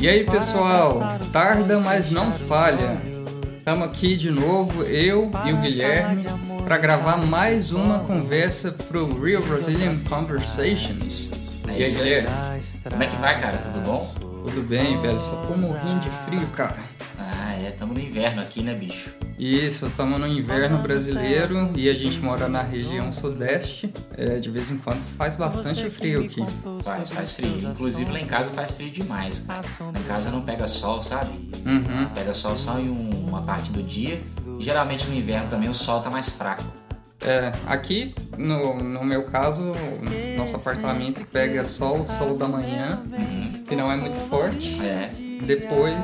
E aí pessoal, tarda mas não falha. Estamos aqui de novo, eu e o Guilherme, para gravar mais uma conversa pro Real Brazilian Conversations. É e aí, isso aí. Guilherme? Como é que vai, cara? Tudo bom? Tudo bem, velho? Só tô morrendo de frio, cara. Ah, é, tamo no inverno aqui, né, bicho? Isso, estamos no inverno brasileiro e a gente mora na região sudeste. É, de vez em quando faz bastante frio aqui. Faz, faz frio. Inclusive lá em casa faz frio demais, cara. Lá em casa não pega sol, sabe? Uhum. Pega sol só em um- uma parte do dia. Geralmente no inverno também o sol tá mais fraco. É, aqui, no, no meu caso, nosso apartamento pega sol, sol da manhã, que não é muito forte. É, Depois,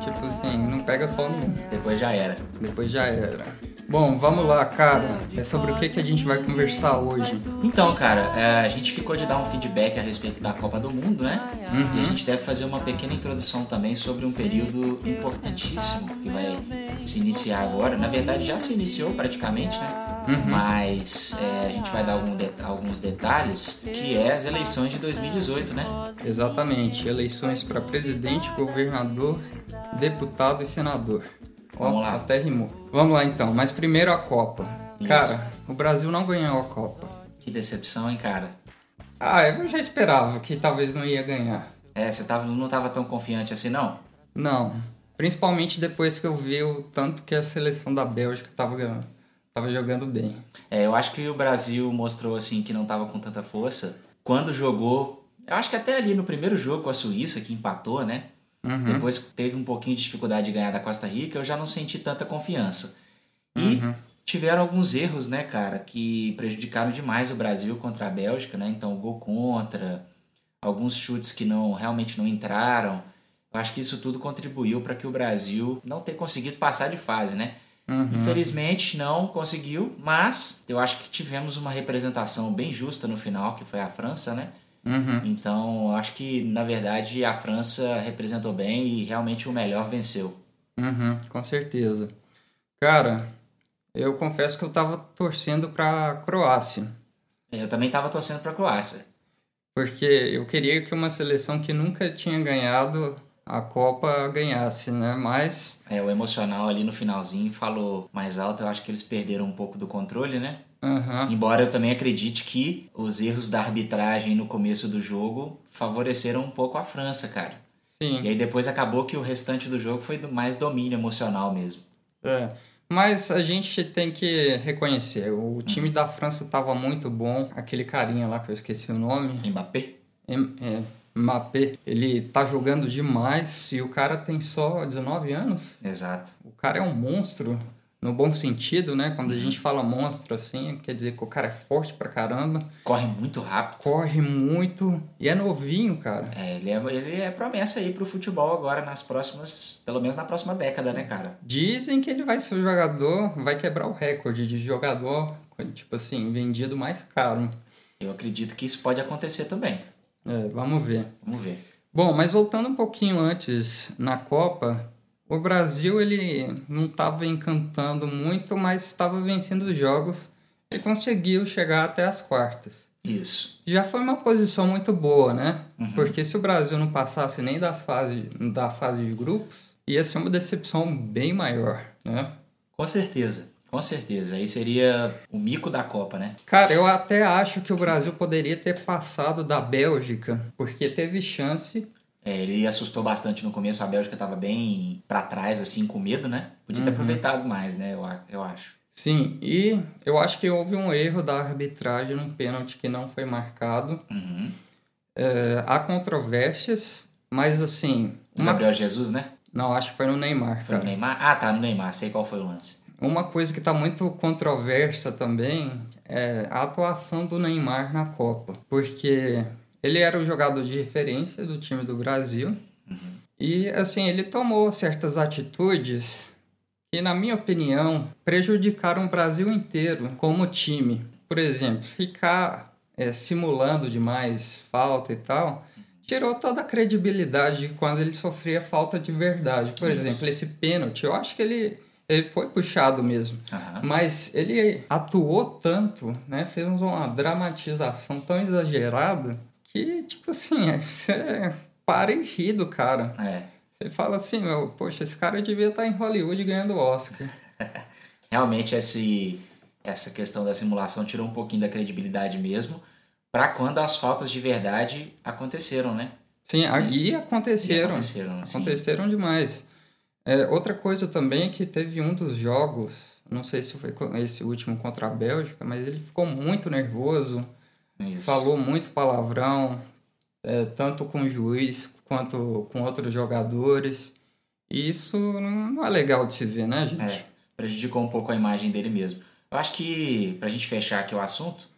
tipo assim, não pega sol nenhum. depois já era. Depois já era. Bom, vamos lá, cara. É sobre o que, que a gente vai conversar hoje. Então, cara, é, a gente ficou de dar um feedback a respeito da Copa do Mundo, né? Uhum. E a gente deve fazer uma pequena introdução também sobre um período importantíssimo que vai se iniciar agora. Na verdade, já se iniciou praticamente, né? Uhum. Mas é, a gente vai dar algum det- alguns detalhes, que é as eleições de 2018, né? Exatamente, eleições para presidente, governador, deputado e senador. Ó, Vamos lá. até rimou. Vamos lá então, mas primeiro a Copa. Isso. Cara, o Brasil não ganhou a Copa. Que decepção, hein, cara? Ah, eu já esperava que talvez não ia ganhar. É, você tava, não tava tão confiante assim, não? Não, principalmente depois que eu vi o tanto que a seleção da Bélgica tava, ganhando- tava jogando bem. É, eu acho que o Brasil mostrou assim que não tava com tanta força. Quando jogou, eu acho que até ali no primeiro jogo com a Suíça, que empatou, né? Uhum. Depois teve um pouquinho de dificuldade de ganhar da Costa Rica, eu já não senti tanta confiança. E Uhum. tiveram alguns erros, né, cara, que prejudicaram demais o Brasil contra a Bélgica, né? Então, gol contra, alguns chutes que não realmente não entraram. Acho que isso tudo contribuiu para que o Brasil não ter conseguido passar de fase, né? Uhum. Infelizmente não conseguiu, mas eu acho que tivemos uma representação bem justa no final, que foi a França, né? Uhum. Então, acho que na verdade a França representou bem e realmente o melhor venceu. Uhum, com certeza. Cara, eu confesso que eu tava torcendo pra Croácia. Eu também estava torcendo para a Croácia. Porque eu queria que uma seleção que nunca tinha ganhado a Copa ganhasse, né? Mas, É, o emocional ali no finalzinho falou mais alto. Eu acho que eles perderam um pouco do controle, né? aham, Embora eu também acredite que os erros da arbitragem no começo do jogo favoreceram um pouco a França, cara. E sim. aí depois acabou que o restante do jogo foi do mais domínio emocional mesmo. É. Mas a gente tem que reconhecer, o time da França tava muito bom. Aquele carinha lá que eu esqueci o nome, Mbappé? M- é, Mbappé, ele tá jogando demais e o cara tem só 19 anos. Exato. O cara é um monstro, no bom sentido, né? Quando a gente fala monstro assim, quer dizer que o cara é forte pra caramba, Corre muito rápido. corre muito e é novinho, cara. É, ele, é, ele é promessa aí pro futebol agora nas próximas, pelo menos na próxima década, né, cara? Dizem que ele vai ser o jogador, vai quebrar o recorde de jogador, tipo assim, vendido mais caro. Eu acredito que isso pode acontecer também. É, vamos ver. Vamos ver. Bom, mas voltando um pouquinho antes na Copa, o Brasil ele não estava encantando muito, mas estava vencendo os jogos e conseguiu chegar até as quartas. Isso. Já foi uma posição muito boa, né? Porque se o Brasil não passasse nem das fase, da fase de grupos, ia ser uma decepção bem maior, né? Com certeza. Com certeza. Aí seria o mico da Copa, né? Cara, eu até acho que o Brasil poderia ter passado da Bélgica, porque teve chance. É, ele assustou bastante no começo. A Bélgica tava bem pra trás, assim, com medo, né? Podia ter aproveitado mais, né? Eu, eu acho. Sim, e eu acho que houve um erro da arbitragem num pênalti que não foi marcado. Uhum. É, há controvérsias, mas assim. O Uma... Gabriel Jesus, né? Não, acho que foi no Neymar, Foi no cara. Neymar? Ah, tá, no Neymar. Sei qual foi o lance. Uma coisa que está muito controversa também é a atuação do Neymar na Copa, porque ele era o jogador de referência do time do Brasil e assim ele tomou certas atitudes que, na minha opinião, prejudicaram o Brasil inteiro como time. Por exemplo, ficar é, simulando demais falta e tal, tirou toda a credibilidade de quando ele sofria falta de verdade. Por Isso. exemplo, esse pênalti, eu acho que ele, ele foi puxado mesmo. Uhum. Mas ele atuou tanto, né? Fez uma dramatização tão exagerada que, tipo assim, você para e ri do cara. É. Você fala assim, meu, poxa, esse cara devia estar em Hollywood ganhando Oscar. Realmente esse, essa questão da simulação tirou um pouquinho da credibilidade mesmo para quando as faltas de verdade aconteceram, né? Sim, e aconteceram. E aconteceram, aconteceram demais. É, outra coisa também é que teve um dos jogos, não sei se foi esse último contra a Bélgica, mas ele ficou muito nervoso, Isso. falou muito palavrão, é, tanto com o juiz quanto com outros jogadores. E isso não é legal de se ver, né, gente? É, prejudicou um pouco a imagem dele mesmo. Eu acho que, pra gente fechar aqui o assunto,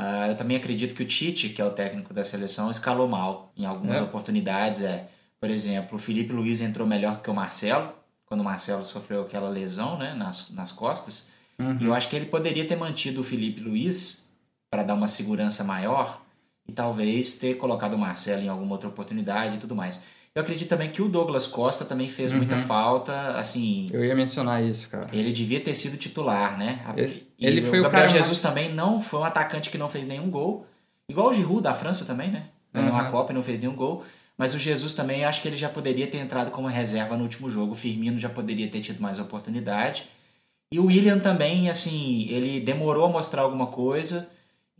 Uh, eu também acredito que o Tite, que é o técnico da seleção, escalou mal em algumas é. oportunidades. É, por exemplo, o Felipe Luiz entrou melhor que o Marcelo, quando o Marcelo sofreu aquela lesão né, nas, nas costas. Uhum. E eu acho que ele poderia ter mantido o Felipe Luiz para dar uma segurança maior e talvez ter colocado o Marcelo em alguma outra oportunidade e tudo mais. Eu acredito também que o Douglas Costa também fez uhum. muita falta, assim... Eu ia mencionar isso, cara. Ele devia ter sido titular, né? Esse, ele foi o Gabriel cara Jesus mais... também não foi um atacante que não fez nenhum gol. Igual o Giroud da França também, né? Ganhou uhum. a Copa e não fez nenhum gol. Mas o Jesus também, acho que ele já poderia ter entrado como reserva no último jogo. O Firmino já poderia ter tido mais oportunidade. E o William também, assim, ele demorou a mostrar alguma coisa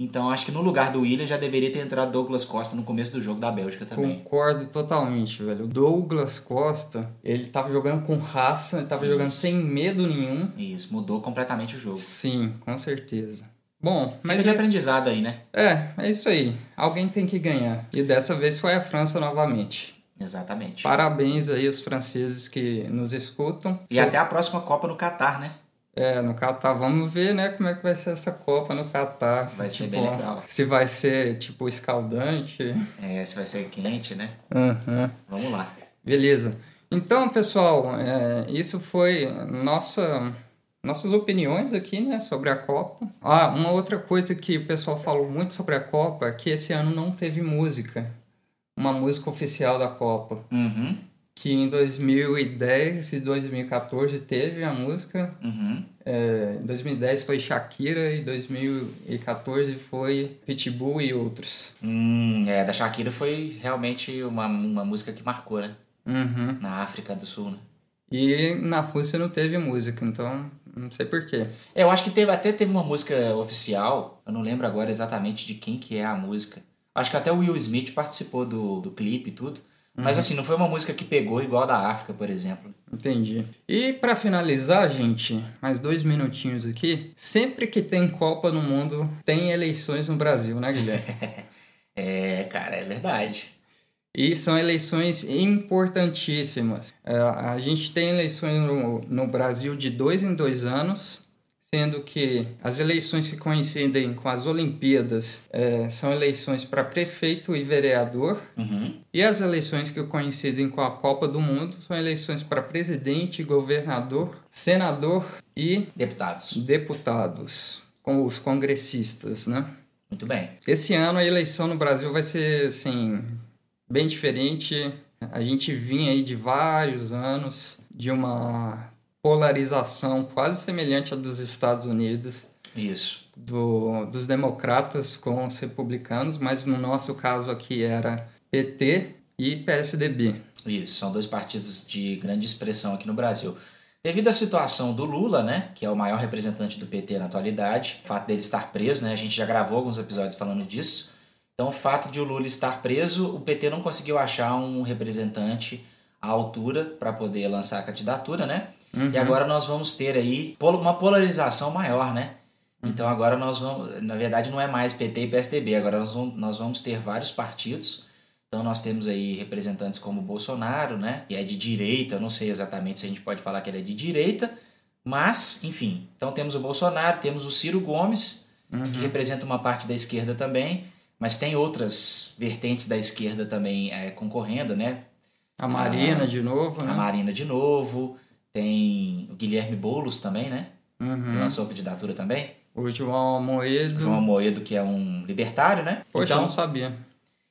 então acho que no lugar do William já deveria ter entrado Douglas Costa no começo do jogo da Bélgica também. Concordo totalmente, velho. O Douglas Costa, ele tava jogando com raça, ele tava Isso. jogando sem medo nenhum. Isso, mudou completamente o jogo. Sim, com certeza. Bom, mas. Fica de aprendizado aí, né? É, é isso aí. Alguém tem que ganhar. E dessa vez foi a França novamente. Exatamente. Parabéns aí aos franceses que nos escutam. E até a próxima Copa no Catar, né? É, no Catar. Vamos ver, né, como é que vai ser essa Copa no Catar. Vai se, ser tipo, bem legal. Se vai ser, tipo, escaldante. É, se vai ser quente, né? Uhum. Vamos lá. Beleza. Então, pessoal, é, isso foi nossa, nossas opiniões aqui, né, sobre a Copa. Ah, uma outra coisa que o pessoal falou muito sobre a Copa é que esse ano não teve música. Uma música oficial da Copa. Uhum que em 2010 e 2014 teve a música. Uhum. É, 2010 foi Shakira e 2014 foi Pitbull e outros. Hum, é, da Shakira foi realmente uma, uma música que marcou, né? Uhum. Na África do Sul, né? E na Rússia não teve música, então não sei porquê. É, eu acho que teve, até teve uma música oficial, eu não lembro agora exatamente de quem que é a música. Acho que até o Will Smith participou do, do clipe e tudo. Mas uhum. assim, não foi uma música que pegou igual a da África, por exemplo. Entendi. E para finalizar, gente, mais dois minutinhos aqui. Sempre que tem Copa no mundo, tem eleições no Brasil, né, Guilherme? é, cara, é verdade. E são eleições importantíssimas. É, a gente tem eleições no, no Brasil de dois em dois anos sendo que as eleições que coincidem com as Olimpíadas é, são eleições para prefeito e vereador, uhum. e as eleições que coincidem com a Copa do Mundo são eleições para presidente, governador, senador e deputados. Deputados, com os congressistas, né? Muito bem. Esse ano a eleição no Brasil vai ser assim bem diferente. A gente vinha aí de vários anos de uma polarização quase semelhante à dos Estados Unidos. Isso. Do, dos democratas com os republicanos, mas no nosso caso aqui era PT e PSDB. Isso, são dois partidos de grande expressão aqui no Brasil. Devido à situação do Lula, né, que é o maior representante do PT na atualidade, o fato dele estar preso, né, a gente já gravou alguns episódios falando disso. Então, o fato de o Lula estar preso, o PT não conseguiu achar um representante à altura para poder lançar a candidatura, né? Uhum. E agora nós vamos ter aí uma polarização maior, né? Uhum. Então agora nós vamos, na verdade não é mais PT e PSDB, agora nós vamos, nós vamos ter vários partidos. Então nós temos aí representantes como Bolsonaro, né? Que é de direita, eu não sei exatamente se a gente pode falar que ele é de direita, mas, enfim. Então temos o Bolsonaro, temos o Ciro Gomes, uhum. que representa uma parte da esquerda também, mas tem outras vertentes da esquerda também é, concorrendo, né? A Marina a, de novo, né? A Marina de novo. Tem o Guilherme Boulos também, né? Uhum. Lançou a candidatura também. O João Amoedo. João Amoedo, que é um libertário, né? Poxa, então, eu não sabia.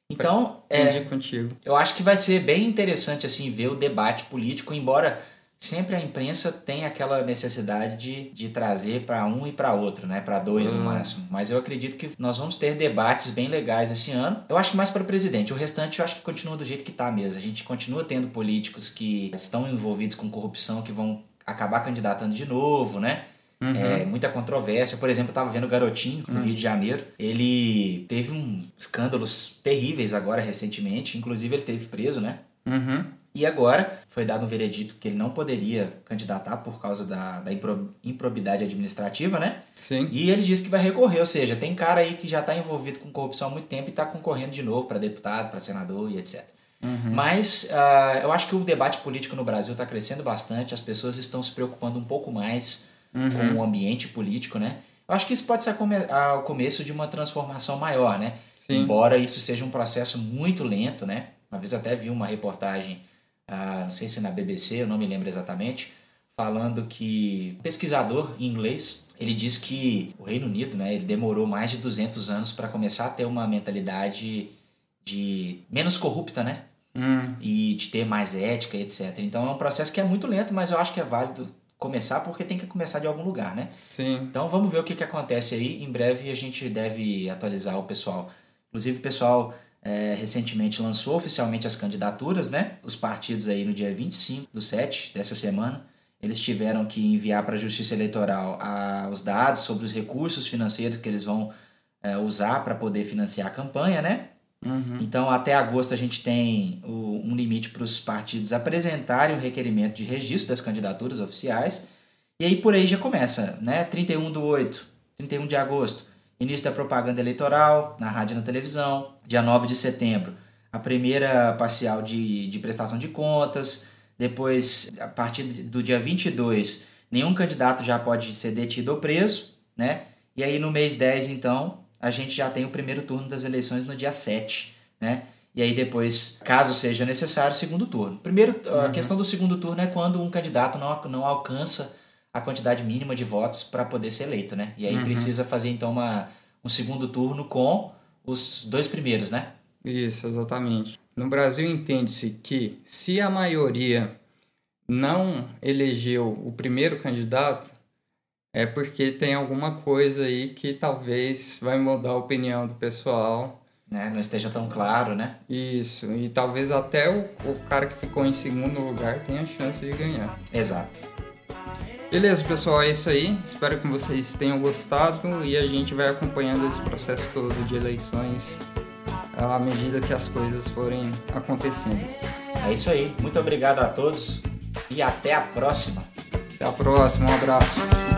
Então, é, contigo. eu acho que vai ser bem interessante assim ver o debate político, embora sempre a imprensa tem aquela necessidade de, de trazer para um e para outro, né? Para dois no hum. máximo. Mas eu acredito que nós vamos ter debates bem legais esse ano. Eu acho que mais para o presidente. O restante eu acho que continua do jeito que está mesmo. A gente continua tendo políticos que estão envolvidos com corrupção que vão acabar candidatando de novo, né? Uhum. É, muita controvérsia. Por exemplo, eu tava vendo o Garotinho, no uhum. Rio de Janeiro. Ele teve um escândalos terríveis agora, recentemente. Inclusive, ele teve preso, né? Uhum. E agora foi dado um veredito que ele não poderia candidatar por causa da, da improbidade administrativa, né? Sim. E ele disse que vai recorrer, ou seja, tem cara aí que já está envolvido com corrupção há muito tempo e está concorrendo de novo para deputado, para senador e etc. Uhum. Mas uh, eu acho que o debate político no Brasil está crescendo bastante, as pessoas estão se preocupando um pouco mais uhum. com o ambiente político, né? Eu acho que isso pode ser o começo de uma transformação maior, né? Sim. Embora isso seja um processo muito lento, né? Uma vez até vi uma reportagem, não sei se na BBC, eu não me lembro exatamente, falando que um pesquisador em inglês ele diz que o Reino Unido, né, ele demorou mais de 200 anos para começar a ter uma mentalidade de menos corrupta, né? Hum. E de ter mais ética, etc. Então é um processo que é muito lento, mas eu acho que é válido começar porque tem que começar de algum lugar, né? Sim. Então vamos ver o que, que acontece aí. Em breve a gente deve atualizar o pessoal. Inclusive o pessoal é, recentemente lançou oficialmente as candidaturas, né? Os partidos aí no dia 25 do 7 dessa semana. Eles tiveram que enviar para a Justiça Eleitoral a, os dados sobre os recursos financeiros que eles vão é, usar para poder financiar a campanha, né? Uhum. Então, até agosto, a gente tem o, um limite para os partidos apresentarem o requerimento de registro das candidaturas oficiais. E aí, por aí já começa, né? 31 do 8, 31 de agosto, início da propaganda eleitoral, na rádio e na televisão. Dia 9 de setembro, a primeira parcial de, de prestação de contas. Depois, a partir do dia 22, nenhum candidato já pode ser detido ou preso, né? E aí, no mês 10, então, a gente já tem o primeiro turno das eleições no dia 7, né? E aí depois, caso seja necessário, segundo turno. Primeiro, a uhum. questão do segundo turno é quando um candidato não, não alcança a quantidade mínima de votos para poder ser eleito, né? E aí uhum. precisa fazer então uma, um segundo turno com os dois primeiros, né? Isso, exatamente. No Brasil entende-se que se a maioria não elegeu o primeiro candidato, é porque tem alguma coisa aí que talvez vai mudar a opinião do pessoal. Né? Não esteja tão claro, né? Isso, e talvez até o, o cara que ficou em segundo lugar tenha chance de ganhar. Exato. Beleza, pessoal, é isso aí. Espero que vocês tenham gostado e a gente vai acompanhando esse processo todo de eleições à medida que as coisas forem acontecendo. É isso aí. Muito obrigado a todos e até a próxima. Até a próxima. Um abraço.